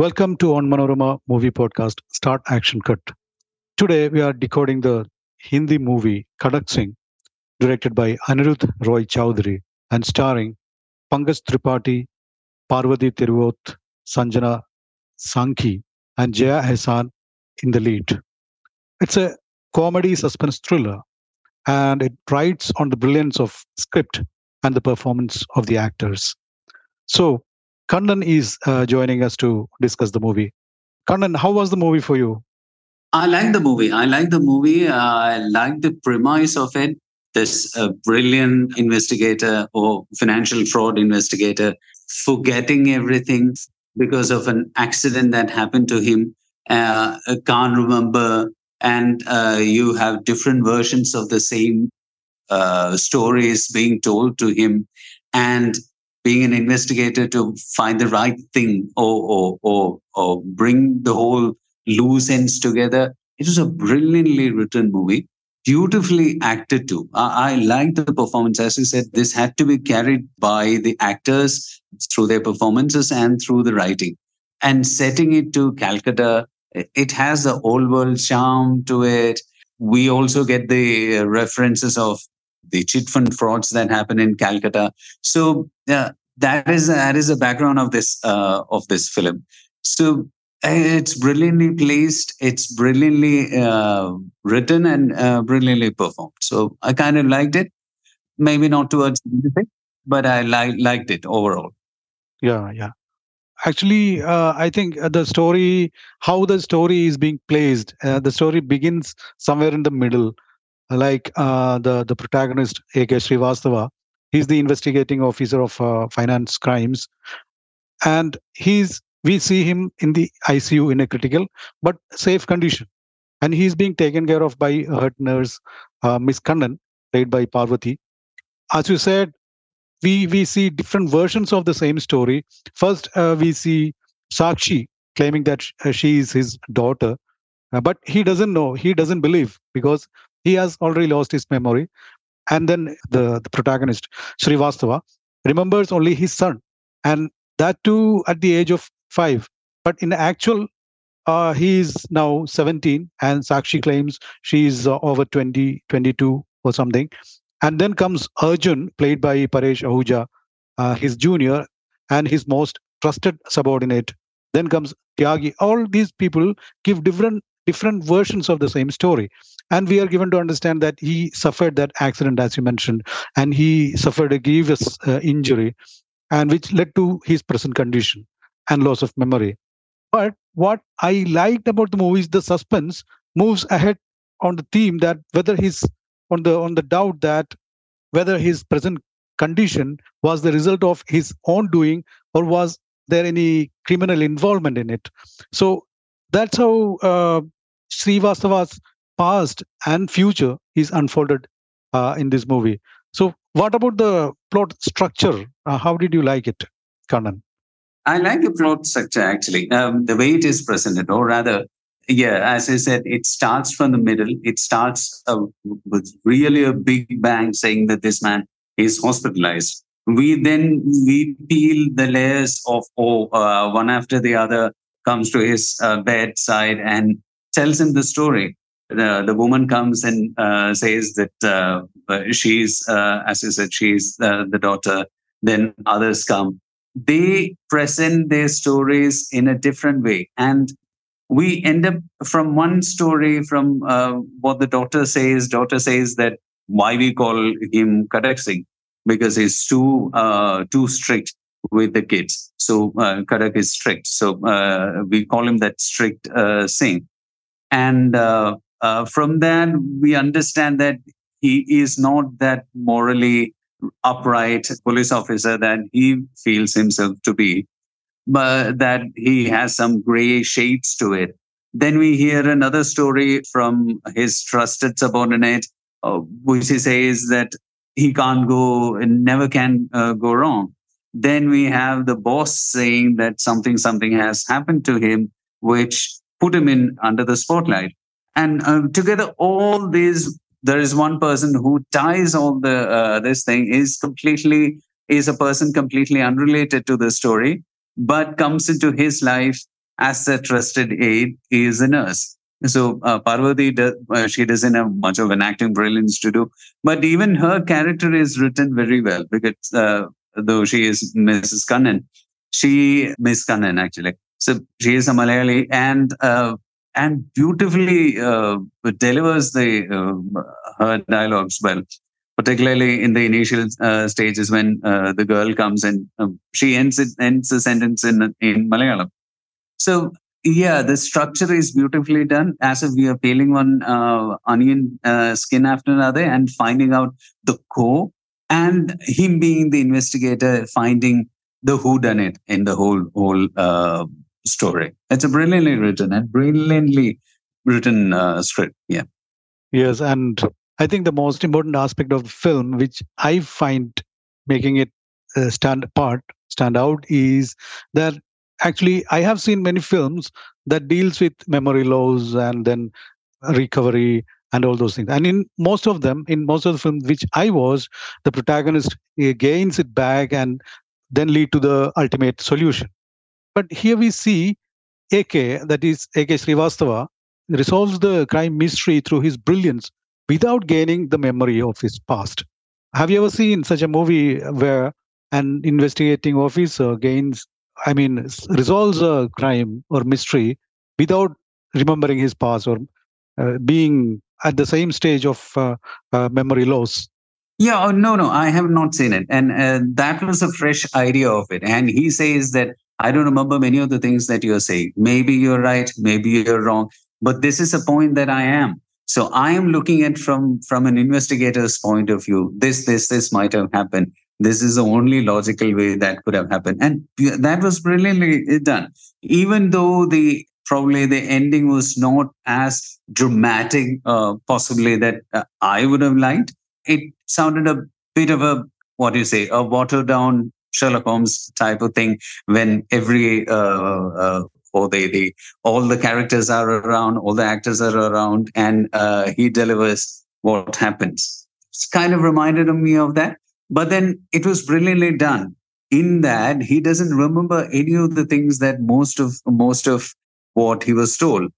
Welcome to On Manorama Movie Podcast Start Action Cut. Today we are decoding the Hindi movie Kadak Singh, directed by Anirudh Roy Chowdhury and starring Pankaj Tripathi, Parvati Tiruvoth, Sanjana Sanghi, and Jaya Ahsan in the lead. It's a comedy suspense thriller and it rides on the brilliance of script and the performance of the actors. So, Kannan is uh, joining us to discuss the movie. Kannan, how was the movie for you? I like the movie. I like the movie. Uh, I like the premise of it. This uh, brilliant investigator or financial fraud investigator forgetting everything because of an accident that happened to him, uh, can't remember, and uh, you have different versions of the same uh, stories being told to him, and being an investigator to find the right thing or, or, or, or bring the whole loose ends together. It was a brilliantly written movie, beautifully acted too. I, I liked the performance. As I said, this had to be carried by the actors through their performances and through the writing. And setting it to Calcutta, it has the old world charm to it. We also get the references of the chit fund frauds that happen in Calcutta. So uh, that is that is the background of this uh, of this film. So it's brilliantly placed. It's brilliantly uh, written and uh, brilliantly performed. So I kind of liked it. Maybe not towards music, but I li- liked it overall. Yeah, yeah. Actually, uh, I think uh, the story, how the story is being placed, uh, the story begins somewhere in the middle like uh, the the protagonist A.K. Srivastava. He's the investigating officer of uh, finance crimes, and he's we see him in the ICU in a critical but safe condition, and he's being taken care of by her nurse, uh, Miss Kannan, played by Parvati. As you said, we we see different versions of the same story. First, uh, we see Sakshi claiming that uh, she is his daughter, uh, but he doesn't know, he doesn't believe because he has already lost his memory. And then the, the protagonist, Srivastava, remembers only his son. And that too at the age of five. But in actual, uh, he is now 17, and Sakshi claims she's uh, over 20, 22 or something. And then comes Arjun, played by Paresh Pahuja, uh, his junior and his most trusted subordinate. Then comes Tyagi. All these people give different different versions of the same story. And we are given to understand that he suffered that accident as you mentioned and he suffered a grievous uh, injury and which led to his present condition and loss of memory. But what i liked about the movie is the suspense moves ahead on the theme that whether he's on the on the doubt that whether his present condition was the result of his own doing or was there any criminal involvement in it. So that's how uh, Srivastava's past and future is unfolded uh, in this movie. So, what about the plot structure? Uh, how did you like it, Kannan? I like the plot structure actually, um, the way it is presented, or rather, yeah, as I said, it starts from the middle. It starts uh, with really a big bang saying that this man is hospitalized. We then we peel the layers of oh, uh, one after the other comes to his uh, bedside and tells him the story the, the woman comes and uh, says that uh, uh she's, uh, as you said, she's uh, the daughter. Then others come. They present their stories in a different way. And we end up from one story from uh, what the daughter says. Daughter says that why we call him Kadak Singh because he's too too strict with the kids. So uh, Kadak is strict. So we call him that strict Singh. And uh, from that, we understand that he is not that morally upright police officer that he feels himself to be, but that he has some gray shades to it. Then we hear another story from his trusted subordinate, uh, which he says that he can't go and never can uh, go wrong. Then we have the boss saying that something, something has happened to him, which put him in under the spotlight and uh, together all these there is one person who ties all the uh, this thing is completely is a person completely unrelated to the story but comes into his life as a trusted aide is a nurse. So uh, Parvati, does, uh, she doesn't have much of an acting brilliance to do, but even her character is written very well because uh, though she is Mrs. Kannan, she Miss Kannan actually. So she is a Malayali and uh, and beautifully uh, delivers the uh, her dialogues well particularly in the initial uh, stages when uh, the girl comes and um, she ends it ends the sentence in in Malayalam. So yeah, the structure is beautifully done as if we are peeling one uh, onion skin after another and finding out the core, and him being the investigator finding the who done it in the whole whole uh, story. It's a brilliantly written and brilliantly written uh, script. Yeah. Yes, and I think the most important aspect of the film, which I find making it uh, stand apart, stand out, is that actually I have seen many films that deals with memory loss and then recovery and all those things. And in most of them, in most of the films which I was, the protagonist gains it back and then lead to the ultimate solution. But here we see AK, that is AK Srivastava, resolves the crime mystery through his brilliance without gaining the memory of his past. Have you ever seen such a movie where an investigating officer gains, I mean, resolves a crime or mystery without remembering his past or uh, being at the same stage of uh, uh, memory loss? Yeah, oh, no, no, I have not seen it. And uh, that was a fresh idea of it. And he says that I don't remember many of the things that you're saying. Maybe you're right, maybe you're wrong, but this is a point that I am. So I am looking at from from an investigator's point of view. This, this, this might have happened. This is the only logical way that could have happened, and that was brilliantly done. Even though the probably the ending was not as dramatic, uh, possibly that uh, I would have liked. It sounded a bit of a what do you say, a watered down Sherlock Holmes type of thing when every uh, uh, or they, they all the characters are around, all the actors are around, and uh, he delivers what happens. It's kind of reminded me of that, but then it was brilliantly done. In that he doesn't remember any of the things that most of most of what he was told.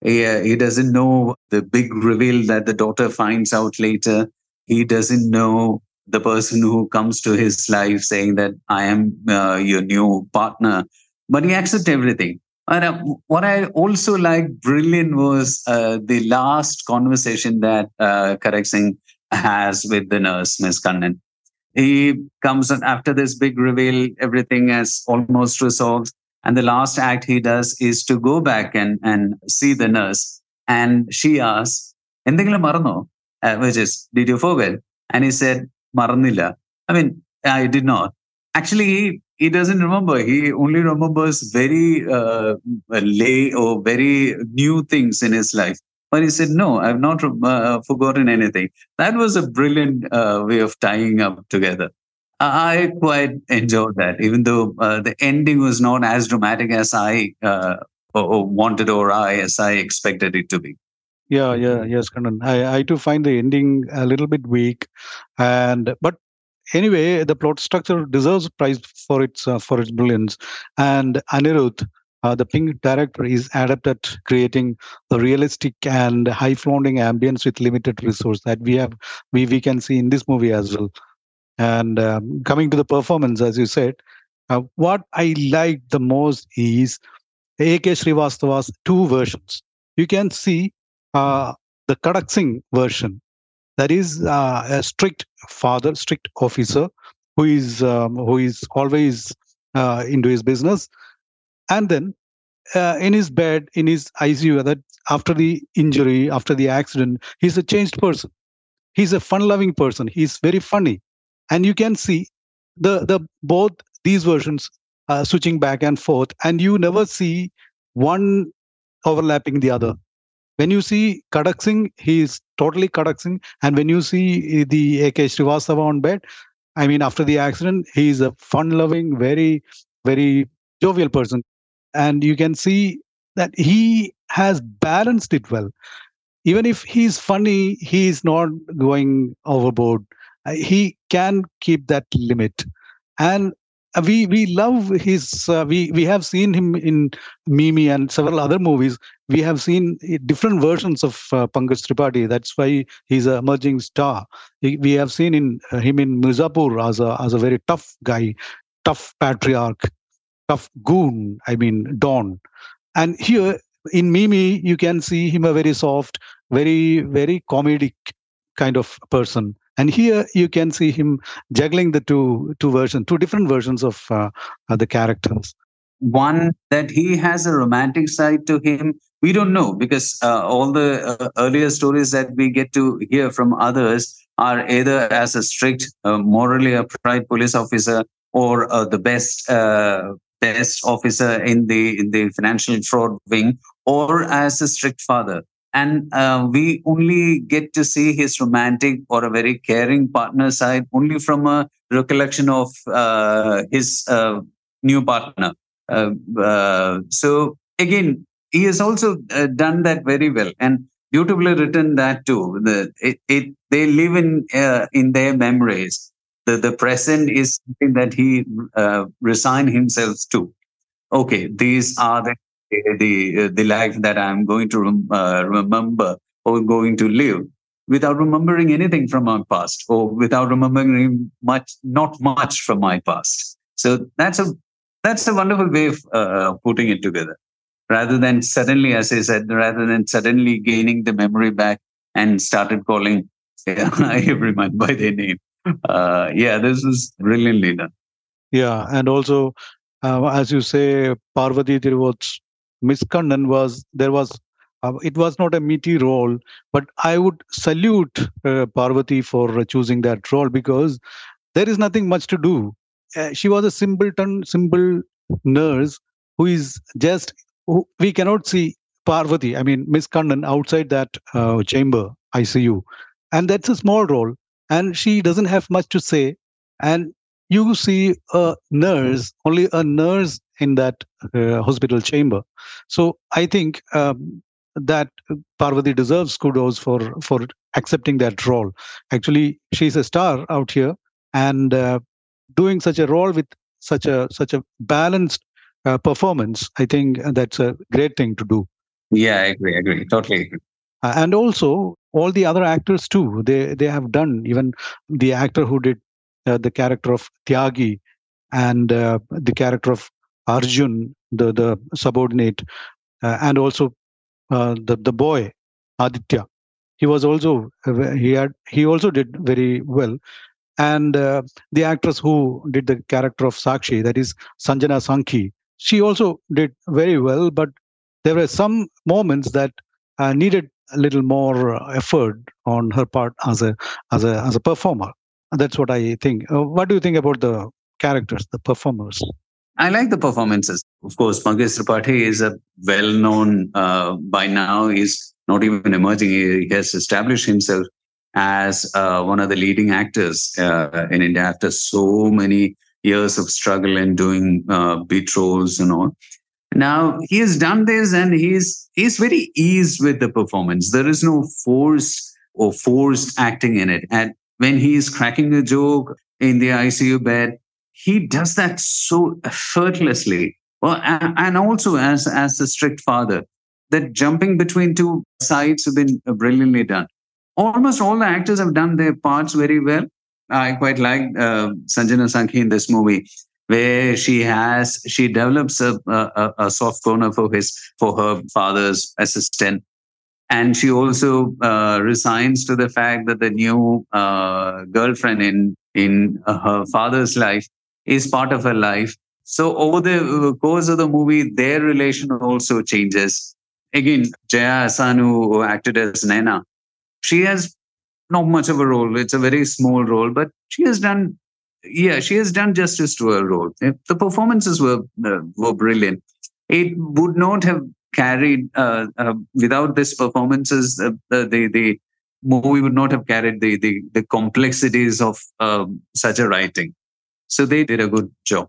He, uh, he doesn't know the big reveal that the daughter finds out later. He doesn't know the person who comes to his life saying that I am uh, your new partner, but he accepts everything. And uh, what I also liked brilliant was uh, the last conversation that uh, Kadak Singh has with the nurse, Miss Kannan. He comes and after this big reveal, everything is almost resolved. And the last act he does is to go back and, and see the nurse. And she asks, എന്തെങ്കിലും മറന്നോ uh, which is, did you forget? And he said, മറന്നില്ല. I mean, I did not. Actually, he, he doesn't remember. He only remembers very uh, lay or very new things in his life. But he said, no, I've not uh, forgotten anything. That was a brilliant uh, way of tying up together. I quite enjoyed that, even though uh, the ending was not as dramatic as I uh, wanted or I as I expected it to be. Yeah, yeah, yes, Kannan. I, I too find the ending a little bit weak, and but anyway, the plot structure deserves praise for its uh, for its brilliance. And Anirudh, uh, the Pink director, is adept at creating the realistic and high flaunting ambience with limited resource that we have we we can see in this movie as well. And um, coming to the performance, as you said, uh, what I liked the most is A.K. Srivastava's two versions. You can see uh, the Kadak Singh version, that is uh, a strict father, strict officer who is um, who is always uh, into his business, and then uh, in his bed in his ICU, that after the injury, after the accident, he's a changed person. He's a fun-loving person. He's very funny, and you can see the the both these versions uh, switching back and forth, and you never see one overlapping the other when you see Kadak he is totally Kadak. And when you see the AK Srivastava on bed, I mean, after the accident, he is a fun loving, very, very jovial person. And you can see that he has balanced it well. Even if he's funny, he is not going overboard. Uh, he can keep that limit. And uh, we we love his uh, we we have seen him in Mimi and several other movies. We have seen different versions of uh, Pankaj Tripathi. That's why he's an emerging star. He, we have seen in uh, him in Mirzapur as a as a very tough guy, tough patriarch, tough goon. I mean Don, and here in Mimi you can see him a very soft, very very comedic kind of person and here you can see him juggling the two two versions two different versions of uh, uh, the characters. One that he has a romantic side to him we don't know because uh, all the uh, earlier stories that we get to hear from others are either as a strict uh, morally upright police officer or uh, the best best officer in the in the financial fraud wing or as a strict father and uh, we only get to see his romantic or a very caring partner side only from a recollection of uh, his uh, new partner. Uh, uh, so again he has also uh, done that very well and beautifully written that too. The, it, it, they live in in their memories. The, the present is something that he resigned himself to. Okay these are the the the life that I'm going to uh, remember or going to live without remembering anything from my past or without remembering much not much from my past. So that's a that's a wonderful way of uh, putting it together. Rather than suddenly as i said rather than suddenly gaining the memory back and started calling everyone by their name. Uh, yeah this is brilliantly done. Yeah and also uh, as you say parvati Thiruvot's Miss Kannan was there was uh, it was not a meaty role, but I would salute uh, Parvati for choosing that role because there is nothing much to do. Uh, she was a simpleton, simple nurse who is just who, we cannot see Parvati. I mean Miss Kannan outside that uh, chamber ICU, and that's a small role, and she doesn't have much to say, and you see a nurse, only a nurse in that uh, hospital chamber. So I think um, that Parvati deserves kudos for for accepting that role. Actually, she's a star out here, and uh, doing such a role with such a such a balanced uh, performance. I think that's a great thing to do. Yeah, I agree. I agree. Totally agree. Uh, and also all the other actors too. They they have done even the actor who did uh, the character of Tyagi and uh, the character of Arjun, the the subordinate, uh, and also uh, the the boy Aditya. He was also uh, he had he also did very well, and uh, the actress who did the character of Sakshi, that is Sanjana Sanghi, she also did very well. But there were some moments that uh, needed a little more effort on her part as a as a as a performer. That's what I think. Uh, what do you think about the characters, the performers? I like the performances. Of course, Pankaj Tripathi is a well-known uh, by now. He's not even emerging. He has established himself as uh, one of the leading actors uh, in India after so many years of struggle and doing uh, beat roles and all. Now he has done this, and he's he's very eased with the performance. There is no force or forced acting in it. And when he is cracking a joke in the ICU bed, he does that so effortlessly. Well, and also as as a strict father, that jumping between two sides have been brilliantly done. Almost all the actors have done their parts very well. I quite like uh, Sanjana Sanghi in this movie, where she has she develops a, a, a soft corner for his for her father's assistant, and she also uh, resigns to the fact that the new uh, girlfriend in in her father's life is part of her life. So over the uh, course of the movie, their relation also changes. Again, Jaya Ahsan, who acted as Naina, she has not much of a role. It's a very small role, but she has done, yeah, she has done justice to her role. The performances were uh, were brilliant. It would not have carried uh, uh, without these performances. Uh, the the movie would not have carried the the, the complexities of um, such a writing. So they did a good job.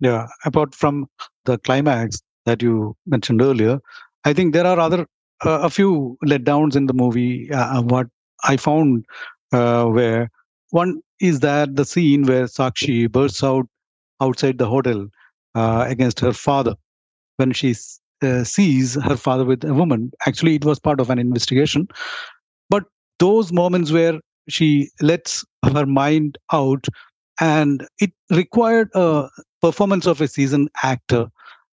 Yeah. Apart from the climax that you mentioned earlier, I think there are other uh, a few letdowns in the movie. Uh, uh, what I found uh, where one is that the scene where Sakshi bursts out outside the hotel uh, against her father when she uh, sees her father with a woman. Actually, it was part of an investigation. But those moments where she lets her mind out, and it required a performance of a seasoned actor.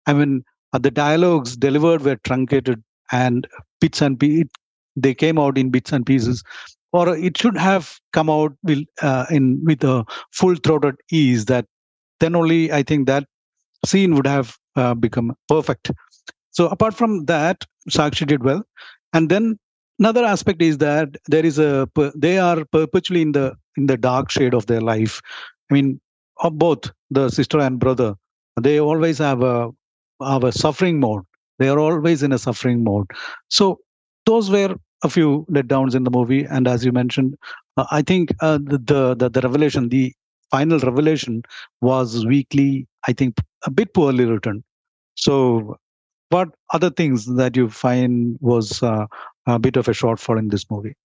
I mean, uh, the dialogues delivered were truncated and bits and pieces. They came out in bits and pieces, or it should have come out with, uh, in with a full-throated ease. That then only I think that scene would have uh, become perfect. So apart from that, Sakshi did well. And then another aspect is that there is a they are perpetually in the in the dark shade of their life. I mean, of both the sister and brother, they always have a have a suffering mode. They are always in a suffering mode. So those were a few letdowns in the movie. And as you mentioned, uh, I think uh, the, the the revelation, the final revelation, was weakly, I think, a bit poorly written. So what other things that you find was uh, a bit of a shortfall in this movie?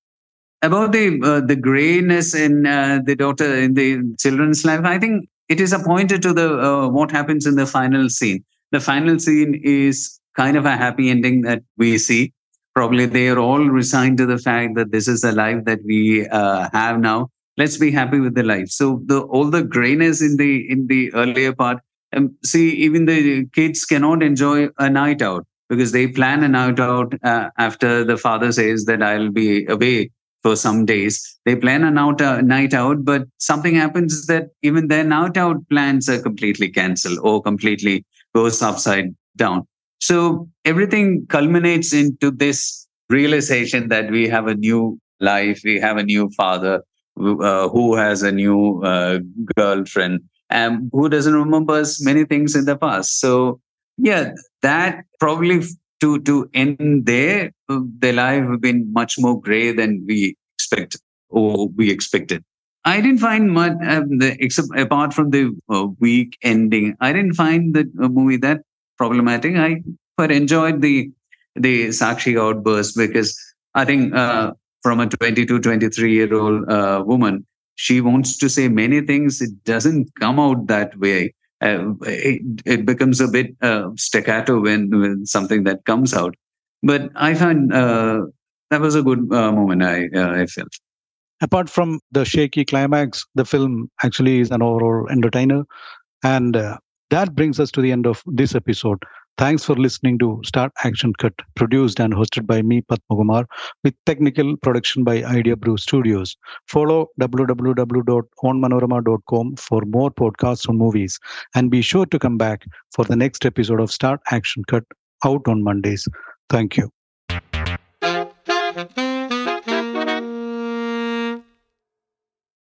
About the uh, the grayness in uh, the daughter in the children's life, I think it is appointed to the uh, what happens in the final scene. The final scene is kind of a happy ending that we see. Probably they are all resigned to the fact that this is the life that we uh, have now. Let's be happy with the life. So the all the grayness in the in the earlier part um, see, even the kids cannot enjoy a night out because they plan a night out uh, after the father says that I'll be away for some days. They plan a night, uh, night out, but something happens that even their night out plans are completely cancelled or completely goes upside down. So everything culminates into this realization that we have a new life, we have a new father uh, who has a new uh, girlfriend and who doesn't remember many things in the past. So yeah, that probably to to end there, uh, their life have been much more gray than we expect or we expected. I didn't find much, um, the, except apart from the uh, weak ending. I didn't find the uh, movie that problematic. I quite enjoyed the the Sakshi outburst because I think uh, from a 22, 23 year old uh, woman, she wants to say many things. It doesn't come out that way. Uh, it, it, becomes a bit uh, staccato when, when something that comes out. But I find uh, that was a good uh, moment. I uh, I felt. Apart from the shaky climax, the film actually is an overall entertainer, and that brings us to the end of this episode. Thanks for listening to Start Action Cut, produced and hosted by me, Padmakumar, with technical production by Idea Brew Studios. Follow www.onmanorama.com for more podcasts on movies, and be sure to come back for the next episode of Start Action Cut out on Mondays. Thank you.